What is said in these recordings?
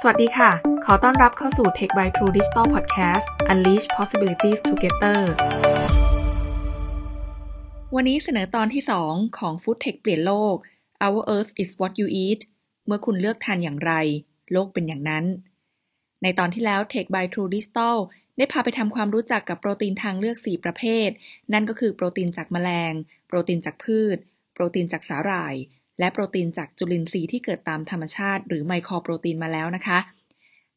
สวัสดีค่ะ ขอต้อนรับเข้าสู่ Tech by True Digital Podcast Unleash Possibilities Together วันนี้เสนอตอนที่ 2 ของ Food Tech เปลี่ยนโลก Our Earth is what you eat เมื่อคุณเลือกทานอย่างไร โลกเป็นอย่างนั้น ในตอนที่แล้ว Tech by True Digital ได้พาไปทำความรู้จักกับโปรตีนทางเลือก 4 ประเภท นั่นก็คือโปรตีนจากแมลง โปรตีนจากพืช โปรตีนจากสาหร่าย และโปรตีนจากจุลินทรีย์ที่เกิดตามธรรมชาติ หรือไมโครโปรตีนมาแล้วนะคะ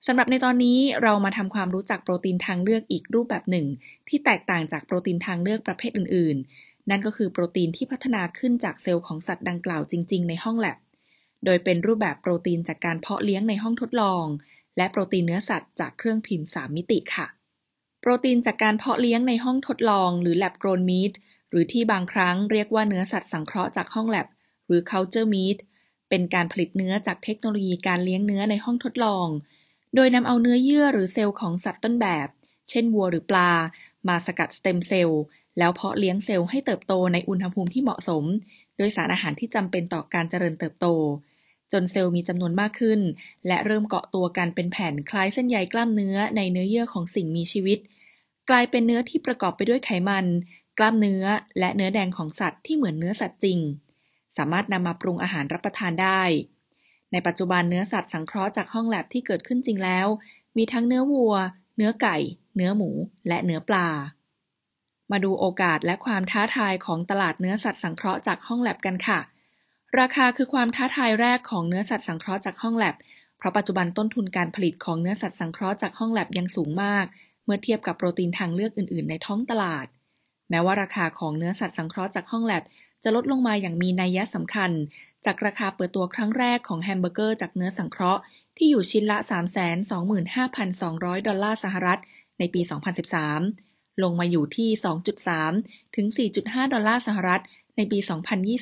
สำหรับในตอนนี้เรามาทำความรู้จักโปรตีนทางเลือกอีกรูปแบบหนึ่ง ที่แตกต่างจากโปรตีนทางเลือกประเภทอื่น ๆ นั่นก็คือโปรตีนที่พัฒนาขึ้นจากเซลล์ของสัตว์ดังกล่าวจริง ๆ ในห้องแลบ โดยเป็นรูปแบบโปรตีนจากการเพาะเลี้ยงในห้องทดลอง และโปรตีนเนื้อสัตว์จากเครื่องพิมพ์ 3 มิติค่ะ โปรตีนจากการเพาะเลี้ยงในห้องทดลอง หรือ lab grown meat หรือที่บางครั้งเรียกว่าเนื้อสัตว์สังเคราะห์จากห้องแลบ หรือ culture meat เป็นการผลิตเนื้อจากเทคโนโลยีการเลี้ยงเนื้อในห้องทดลอง โดยนำเอาเนื้อเยื่อหรือเซลล์ของสัตว์ต้นแบบ เช่นวัวหรือปลา มาสกัดสเต็มเซลล์ แล้วเพาะเลี้ยงเซลล์ให้เติบโตในอุณหภูมิที่เหมาะสม โดยสารอาหารที่จำเป็นต่อการเจริญเติบโต จนเซลล์มีจำนวนมากขึ้น และเริ่มเกาะตัวกันเป็นแผ่นคล้ายเส้นใยกล้ามเนื้อในเนื้อเยื่อของสิ่งมีชีวิต กลายเป็นเนื้อที่ประกอบไปด้วยไขมัน กล้ามเนื้อ และเนื้อแดงของสัตว์ที่เหมือนเนื้อสัตว์จริง สามารถนำมาปรุงอาหารรับประทานได้ ในปัจจุบันเนื้อสัตว์สังเคราะห์จากห้องแลบที่เกิดขึ้นจริงแล้ว มีทั้งเนื้อวัว เนื้อไก่ เนื้อหมู และเนื้อปลา มาดูโอกาสและความท้าทายของตลาดเนื้อสัตว์สังเคราะห์จากห้องแลบกันค่ะ ราคาคือความท้าทายแรกของเนื้อสัตว์สังเคราะห์จากห้องแลบเพราะปัจจุบันต้นทุนการผลิตของเนื้อสัตว์สังเคราะห์จากห้องแลบยังสูงมาก เมื่อเทียบกับโปรตีนทางเลือกอื่น ๆ ในท้องตลาด แม้ว่าราคาของเนื้อสัตว์สังเคราะห์จากห้องแล็บ จะลดลงมาอย่างมีนัยยะสำคัญ จากราคาเปิดตัวครั้งแรกของแฮมเบอร์เกอร์จากเนื้อสังเคราะห์ ที่อยู่ชิ้นละ 325,200 ดอลลาร์สหรัฐ ในปี 2013 ลงมาอยู่ที่ 2.3 ถึง 4.5 ดอลลาร์สหรัฐ ในปี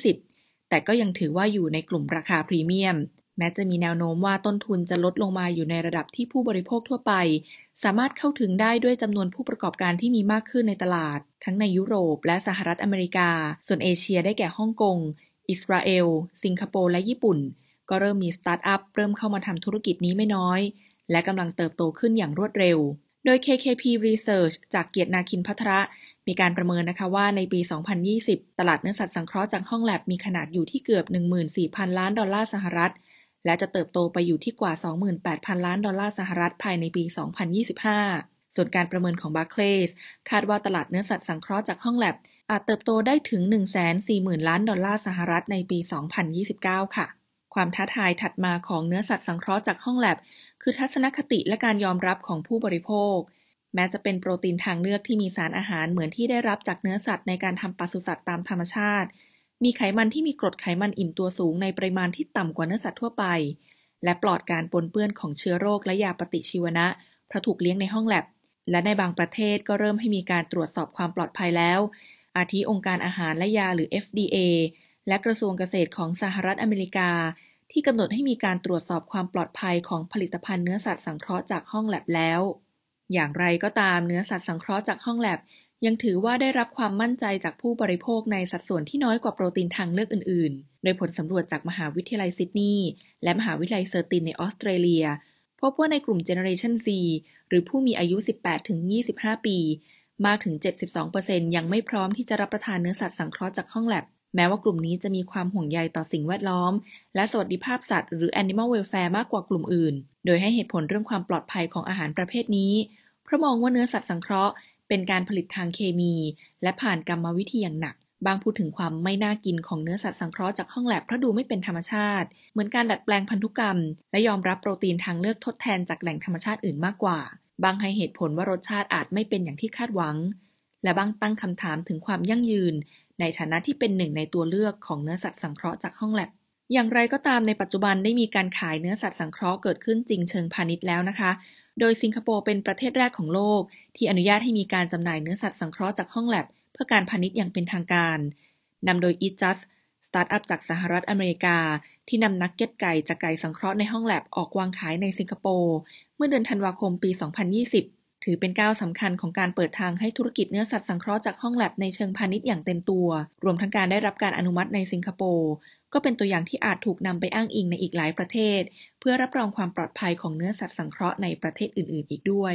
2020 แต่ก็ยังถือว่าอยู่ในกลุ่มราคาพรีเมียม แม้จะมีแนวโน้มว่าต้นทุนจะลดลงมาอยู่ในระดับที่ผู้บริโภคทั่วไป สามารถเข้าถึงได้ด้วยจำนวนผู้ประกอบการที่มีมากขึ้นในตลาด ทั้งในยุโรปและสหรัฐอเมริกา ส่วนเอเชียได้แก่ฮ่องกง อิสราเอล สิงคโปร์และญี่ปุ่น ก็เริ่มมีสตาร์ทอัพเริ่มเข้ามาทำธุรกิจนี้ไม่น้อย และกำลังเติบโตขึ้นอย่างรวดเร็ว โดย KKP Research จากเกียรตินาคินพัทระมีการประเมินนะคะว่าในปี 2020 ตลาดเนื้อสัตว์สังเคราะห์จากห้องแล็บมีขนาดอยู่ที่เกือบ 14,000 ล้านดอลลาร์สหรัฐ และจะเติบโตไปอยู่ที่กว่า 28,000 ล้านดอลลาร์สหรัฐภายในปี 2025 ส่วนการประเมินของ Barclays คาดว่าตลาดเนื้อสัตว์สังเคราะห์จากห้องแลบอาจเติบโตได้ถึง 140,000 ล้านดอลลาร์สหรัฐในปี 2029 ค่ะ ความท้าทายถัดมาของเนื้อสัตว์สังเคราะห์จากห้องแลบ คือทัศนคติและการยอมรับของผู้บริโภค แม้จะเป็นโปรตีนทางเลือกที่มีสารอาหารเหมือนที่ได้รับจากเนื้อสัตว์ในการทำปศุสัตว์ตามธรรมชาติ มีไขมันที่มีกรดไขมันอิ่มตัวสูงในปริมาณที่ต่ำกว่าเนื้อสัตว์ทั่วไป และปลอดการปนเปื้อนของเชื้อโรคและยาปฏิชีวนะเพราะถูกเลี้ยงในห้องแลบ และในบางประเทศก็เริ่มให้มีการตรวจสอบความปลอดภัยแล้ว อาทิองค์การอาหารและยาหรือ FDA และกระทรวงเกษตรของสหรัฐอเมริกา ที่กำหนดให้มีการตรวจสอบความปลอดภัยของผลิตภัณฑ์เนื้อสัตว์สังเคราะห์จากห้องแลบแล้ว อย่างไรก็ตามเนื้อสัตว์สังเคราะห์จากห้องแลบ ยังถือว่าได้รับความมั่นใจจากผู้บริโภคในสัดส่วนที่น้อยกว่าโปรตีนทางเลือกอื่น ๆ โดยผลสำรวจจากมหาวิทยาลัยซิดนีย์และมหาวิทยาลัยเซอร์ตินในออสเตรเลีย พบว่าในกลุ่ม Generation Z หรือผู้มีอายุ 18-25 ปี มากถึง 72%ยังไม่พร้อมที่จะรับประทานเนื้อสัตว์สังเคราะห์จากห้องแลบแม้ว่ากลุ่มนี้จะมีความห่วงใยต่อสิ่งแวดล้อม และสวัสดิภาพสัตว์หรือ Animal Welfare มากกว่ากลุ่มอื่น โดยให้เหตุผลเรื่องความปลอดภัยของอาหารประเภทนี้ เพราะมองว่าเนื้อสัตว์สังเคราะห์ เป็นการผลิตทางเคมี และผ่านกรรมวิธีอย่างหนัก บางพูดถึงความไม่น่ากินของเนื้อสัตว์สังเคราะห์จากห้องแลบเพราะดูไม่เป็นธรรมชาติ เหมือนการดัดแปลงพันธุกรรม และยอมรับโปรตีนทางเลือกทดแทนจากแหล่งธรรมชาติอื่นมากกว่า บางให้เหตุผลว่ารสชาติอาจไม่เป็นอย่างที่คาดหวัง และบางตั้งคำถามถึงความยั่งยืน ในฐานะที่เป็นหนึ่งในตัวเลือกของเนื้อสัตว์สังเคราะห์จากห้องแลบอย่างไรก็ตามในปัจจุบันได้มีการขายเนื้อสัตว์สังเคราะห์เกิดขึ้นจริงเชิงพาณิชย์แล้วนะคะ โดยสิงคโปร์เป็นประเทศแรกของโลก ที่อนุญาตให้มีการจำหน่ายเนื้อสัตว์สังเคราะห์จากห้องแล็บเพื่อการพาณิชย์อย่างเป็นทางการนำโดย Eat Just สตาร์ทอัพจากสหรัฐอเมริกา ที่นำนักเก็ตไก่จากไก่สังเคราะห์ในห้องแล็บออกวางขายในสิงคโปร์เมื่อเดือนธันวาคมปี 2020 ถือเป็นก้าวสำคัญของการเปิดทางให้ธุรกิจเนื้อสัตว์สังเคราะห์จากห้องแล็บในเชิงพาณิชย์อย่างเต็มตัว รวมทั้งการได้รับการอนุมัติในสิงคโปร์ ก็เป็นตัวอย่างที่อาจถูกนำไปอ้างอิงในอีกหลายประเทศ เพื่อรับรองความปลอดภัยของเนื้อสัตว์สังเคราะห์ในประเทศอื่น ๆ อีกด้วย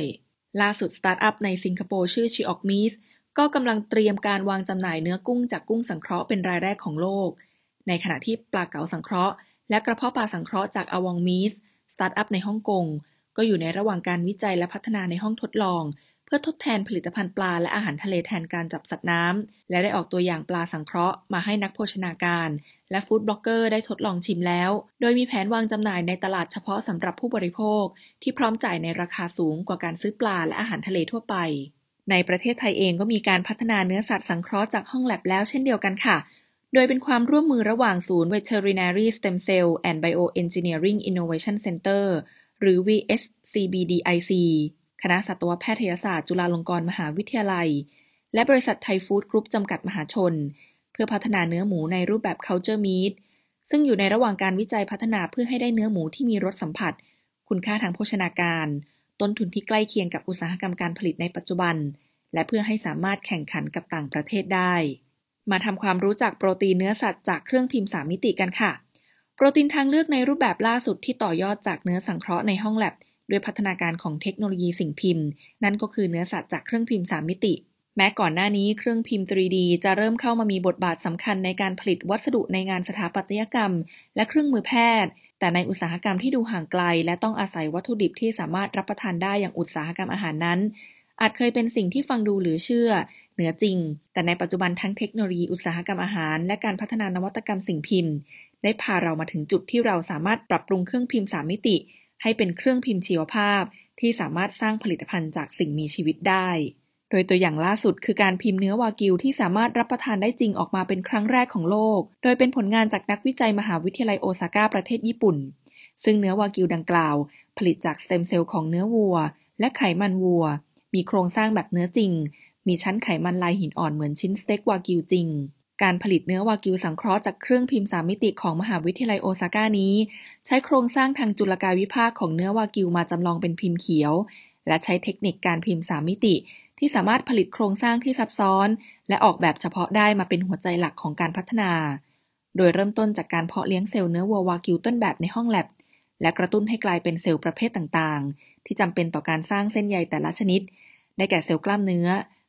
ล่าสุดสตาร์ทอัพในสิงคโปร์ชื่อ Shiok Meats ก็กำลังเตรียมการวางจำหน่ายเนื้อกุ้งจากกุ้งสังเคราะห์เป็นรายแรกของโลก ในขณะที่ปลาเก๋าสังเคราะห์ และกระเพาะปลาสังเคราะห์จาก Avant Meats สตาร์ทอัพในฮ่องกงก็อยู่ในระหว่างการวิจัยและพัฒนาในห้องทดลอง เพื่อทดแทนผลิตภัณฑ์ปลาและอาหารทะเลแทนการจับสัตว์น้ำ และได้ออกตัวอย่างปลาสังเคราะห์มาให้นักโภชนาการ และฟู้ดบล็อกเกอร์ได้ทดลองชิมแล้ว โดยมีแผนวางจำหน่ายในตลาดเฉพาะสำหรับผู้บริโภค ที่พร้อมจ่ายในราคาสูงกว่าการซื้อปลาและอาหารทะเลทั่วไป ในประเทศไทยเองก็มีการพัฒนาเนื้อสัตว์สังเคราะห์จากห้องแลบแล้วเช่นเดียวกันค่ะโดยเป็นความร่วมมือระหว่างศูนย์ Veterinary Stem Cell and Bioengineering Innovation Center หรือ VSCBDIC คณะสัตวแพทยศาสตร์จุฬาลงกรณ์มหาวิทยาลัย และบริษัทไทยฟู้ดกรุ๊ปจำกัดมหาชน เพื่อพัฒนาเนื้อหมูในรูปแบบ culture meat ซึ่งอยู่ในระหว่างการวิจัยพัฒนาเพื่อให้ได้เนื้อหมูที่มีรสสัมผัส คุณค่าทางโภชนาการ ต้นทุนที่ใกล้เคียงกับอุตสาหกรรมการผลิตในปัจจุบัน และเพื่อให้สามารถแข่งขันกับต่างประเทศได้ มาทำความรู้จักโปรตีนเนื้อสัตว์จากเครื่องพิมพ์สามมิติกันค่ะ โปรตีนทางเลือกในรูปแบบล่าสุดที่ต่อยอดจากเนื้อสังเคราะห์ในห้องแลบ ด้วยพัฒนาการของเทคโนโลยีสิ่งพิมพ์ นั่นก็คือเนื้อสัตว์จากเครื่องพิมพ์ 3 มิติ แม้ก่อนหน้านี้เครื่องพิมพ์ 3D จะเริ่มเข้ามามีบทบาทสำคัญในการผลิตวัสดุในงานสถาปัตยกรรม และเครื่องมือแพทย์ แต่ในอุตสาหกรรมที่ดูห่างไกล และต้องอาศัยวัตถุดิบที่สามารถรับประทานได้อย่างอุตสาหกรรมอาหารนั้น อาจเคยเป็นสิ่งที่ฟังดูหรือเชื่อเหนือจริง แต่ในปัจจุบันทั้งเทคโนโลยีอุตสาหกรรมอาหาร และการพัฒนานวัตกรรมสิ่งพิมพ์ ได้พาเรามาถึงจุดที่เราสามารถปรับปรุงเครื่องพิมพ์ 3 มิติ ให้เป็นเครื่องพิมพ์ชีวภาพที่สามารถสร้างผลิตภัณฑ์จากสิ่งมีชีวิตได้ โดยตัวอย่างล่าสุดคือการพิมพ์เนื้อวากิวที่สามารถรับประทานได้จริงออกมาเป็นครั้งแรกของโลก โดยเป็นผลงานจากนักวิจัยมหาวิทยาลัยโอซาก้าประเทศญี่ปุ่น ซึ่งเนื้อวากิวดังกล่าว ผลิตจากสเต็มเซลล์ของเนื้อวัว และไขมันวัว มีโครงสร้างแบบเนื้อจริง มีชั้นไขมันลายหินอ่อนเหมือนชิ้นสเต็กวากิวจริง การผลิตเนื้อวากิวสังเคราะห์จากเครื่องพิมพ์สามมิติของมหาวิทยาลัยโอซาก้านี้ ใช้โครงสร้างทางจุลกายวิภาคของเนื้อวากิวมาจำลองเป็นพิมพ์เขียว และใช้เทคนิคการพิมพ์สามมิติ ที่สามารถผลิตโครงสร้างที่ซับซ้อน และออกแบบเฉพาะได้มาเป็นหัวใจหลักของการพัฒนา โดยเริ่มต้นจากการเพาะเลี้ยงเซลล์เนื้อวัววากิวต้นแบบในห้องแลบและกระตุ้นให้กลายเป็นเซลล์ประเภทต่างๆ ที่จำเป็นต่อการสร้างเส้นใยแต่ละชนิด ได้แก่เซลล์กล้ามเนื้อ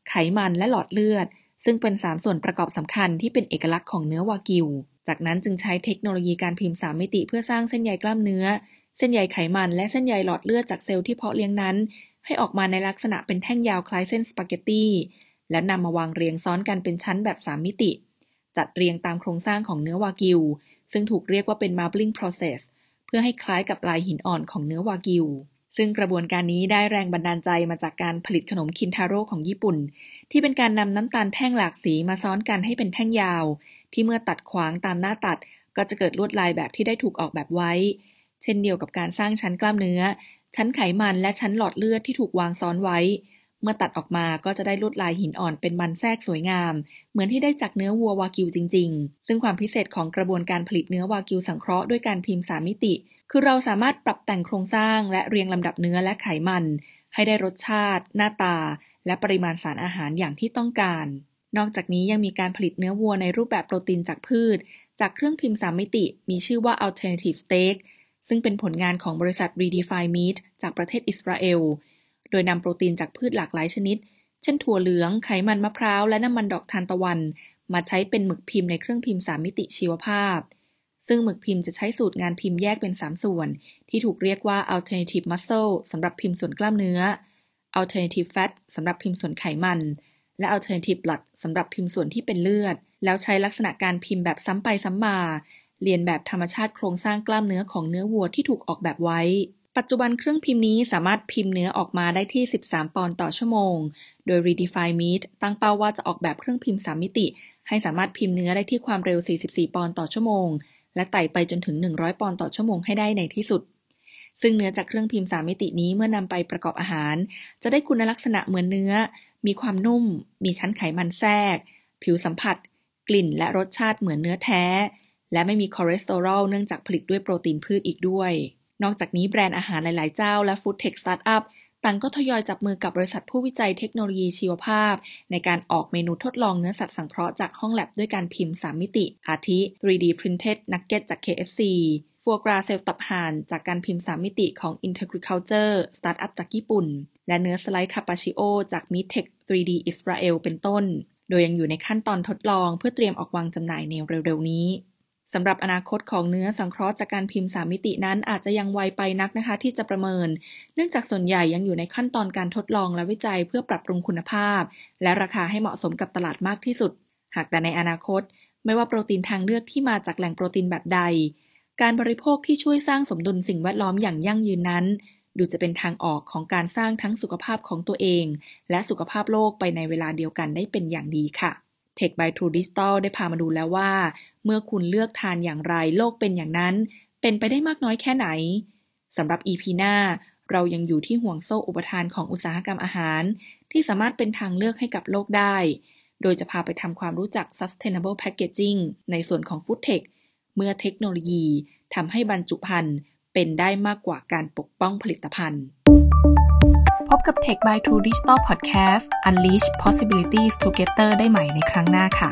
ไขมันและหลอดเลือด ซึ่งเป็นสามส่วนประกอบสำคัญที่เป็นเอกลักษณ์ของเนื้อวากิว จากนั้นจึงใช้เทคโนโลยีการพิมพ์สามมิติเพื่อสร้างเส้นใยกล้ามเนื้อ เส้นใยไขมันและเส้นใยหลอดเลือดจากเซลล์ที่เพาะเลี้ยงนั้น ให้ออกมาในลักษณะเป็นแท่งยาวคล้ายเส้นสปาเกตตีและนำมาวางเรียงซ้อนกันเป็นชั้นแบบสามมิติ จัดเรียงตามโครงสร้างของเนื้อวากิว ซึ่งถูกเรียกว่าเป็น marbling process เพื่อให้คล้ายกับลายหินอ่อนของเนื้อวากิว ซึ่งกระบวนการนี้ได้แรงบันดาลใจมาจากการผลิตขนมคินทาโร่ของญี่ปุ่น ที่เป็นการนำน้ำตาลแท่งหลากสีมาซ้อนกันให้เป็นแท่งยาว ที่เมื่อตัดขวางตามหน้าตัด ก็จะเกิดลวดลายแบบที่ได้ถูกออกแบบไว้ เช่นเดียวกับการสร้างชั้นกล้ามเนื้อ ชั้นไขมันและชั้นหลอดเลือดที่ถูกวางซ้อนไว้ เมื่อตัดออกมาก็จะได้ลวดลายหินอ่อนเป็นมันแทรกสวยงาม เหมือนที่ได้จากเนื้อวัววากิวจริง ๆ ซึ่งความพิเศษของกระบวนการผลิตเนื้อวากิวสังเคราะห์ด้วยการพิมพ์สามมิติ คือเราสามารถปรับแต่งโครงสร้างและเรียงลำดับเนื้อและไขมัน ให้ได้รสชาติ หน้าตา และปริมาณสารอาหารอย่างที่ต้องการ นอกจากนี้ยังมีการผลิตเนื้อวัวในรูปแบบโปรตีนจากพืช จากเครื่องพิมพ์สามมิติ มีชื่อว่า Alternative Steak ซึ่งเป็นผลงานของบริษัท Redefine Meat จากประเทศอิสราเอล ดยนำโปรตีนจากพืชหลากหลายชนิด เช่นถั่วเหลือง ไขมันมะพร้าว และน้ำมันดอกทานตะวัน มาใช้เป็นหมึกพิมพ์ในเครื่องพิมพ์สามมิติชีวภาพ ซึ่งหมึกพิมพ์จะใช้สูตรงานพิมพ์แยกเป็น 3 ส่วน ที่ถูกเรียกว่า alternative muscle สำหรับพิมพ์ส่วนกล้ามเนื้อ alternative fat สำหรับพิมพ์ส่วนไขมัน และ alternative blood สำหรับพิมพ์ส่วนที่เป็นเลือด แล้วใช้ลักษณะการพิมพ์แบบซ้ำไปซ้ำมา เรียนแบบธรรมชาติโครงสร้างกล้ามเนื้อของเนื้อวัวที่ถูกออกแบบไว้ ปัจจุบันเครื่องพิมพ์นี้สามารถพิมพ์เนื้อออกมาได้ที่ 13 ปอนด์ต่อชั่วโมง โดย Redefine Meat ตั้งเป้าว่าจะออกแบบเครื่องพิมพ์ 3 มิติ ให้สามารถพิมพ์เนื้อได้ที่ความเร็ว 44 ปอนด์ต่อชั่วโมง และไต่ไปจนถึง 100 ปอนด์ต่อชั่วโมงให้ได้ในที่สุด ซึ่งเนื้อจากเครื่องพิมพ์สามมิตินี้เมื่อนำไปประกอบอาหาร จะได้คุณลักษณะเหมือนเนื้อ มีความนุ่ม มีชั้นไขมันแทรก ผิวสัมผัส กลิ่น และรสชาติเหมือนเนื้อแท้ และไม่มีคอเลสเตอรอลเนื่องจากผลิตด้วยโปรตีนพืชอีกด้วย นอกจากนี้แบรนด์อาหารหลาย ๆ เจ้าและ Foodtech สตาร์ทอัพต่างก็ทยอยจับมือกับบริษัทผู้วิจัยเทคโนโลยีชีวภาพ ในการออกเมนูทดลองเนื้อสัตว์สังเคราะห์จากห้องแล็บด้วยการพิมพ์ 3 มิติ อาทิ 3D Printed Nugget จาก KFC ฟัวกราส์เซลล์ตับห่านจากการพิมพ์ 3 มิติของ Integriculture สตาร์ทอัพจากญี่ปุ่น และเนื้อสไลด์คาร์ปาชโชจาก MeaTech 3D อิสราเอลเป็นต้น โดยยังอยู่ในขั้นตอนทดลองเพื่อเตรียมออกวางจำหน่ายในเร็ว ๆ นี้ สำหรับอนาคตของเนื้อสังเคราะห์จากการพิมพ์3มิตินั้นอาจจะยังไวไปนักนะคะที่จะประเมิน เนื่องจากส่วนใหญ่ยังอยู่ในขั้นตอนการทดลองและวิจัยเพื่อปรับปรุงคุณภาพ และราคาให้เหมาะสมกับตลาดมากที่สุด หากแต่ในอนาคต ไม่ว่าโปรตีนทางเลือกที่มาจากแหล่งโปรตีนแบบใด การบริโภคที่ช่วยสร้างสมดุลสิ่งแวดล้อมอย่างยั่งยืนนั้น ดูจะเป็นทางออกของการสร้างทั้งสุขภาพของตัวเอง และสุขภาพโลกไปในเวลาเดียวกันได้เป็นอย่างดีค่ะ Tech by True Digital ได้พามาดูแล้วว่า เมื่อคุณเลือกทานอย่างไรโลกเป็นอย่างนั้น เป็นไปได้มากน้อยแค่ไหนสำหรับ EP หน้า เรายังอยู่ที่ห่วงโซ่อุปทานของอุตสาหกรรมอาหาร ที่สามารถเป็นทางเลือกให้กับโลกได้ โดยจะพาไปทำความรู้จัก sustainable packaging ในส่วนของ food tech เมื่อเทคโนโลยีทำให้บรรจุภัณฑ์เป็นได้มากกว่าการปกป้องผลิตภัณฑ์ กับ Tech by True Digital Podcast Unleash Possibilities Together ได้ใหม่ในครั้งหน้าค่ะ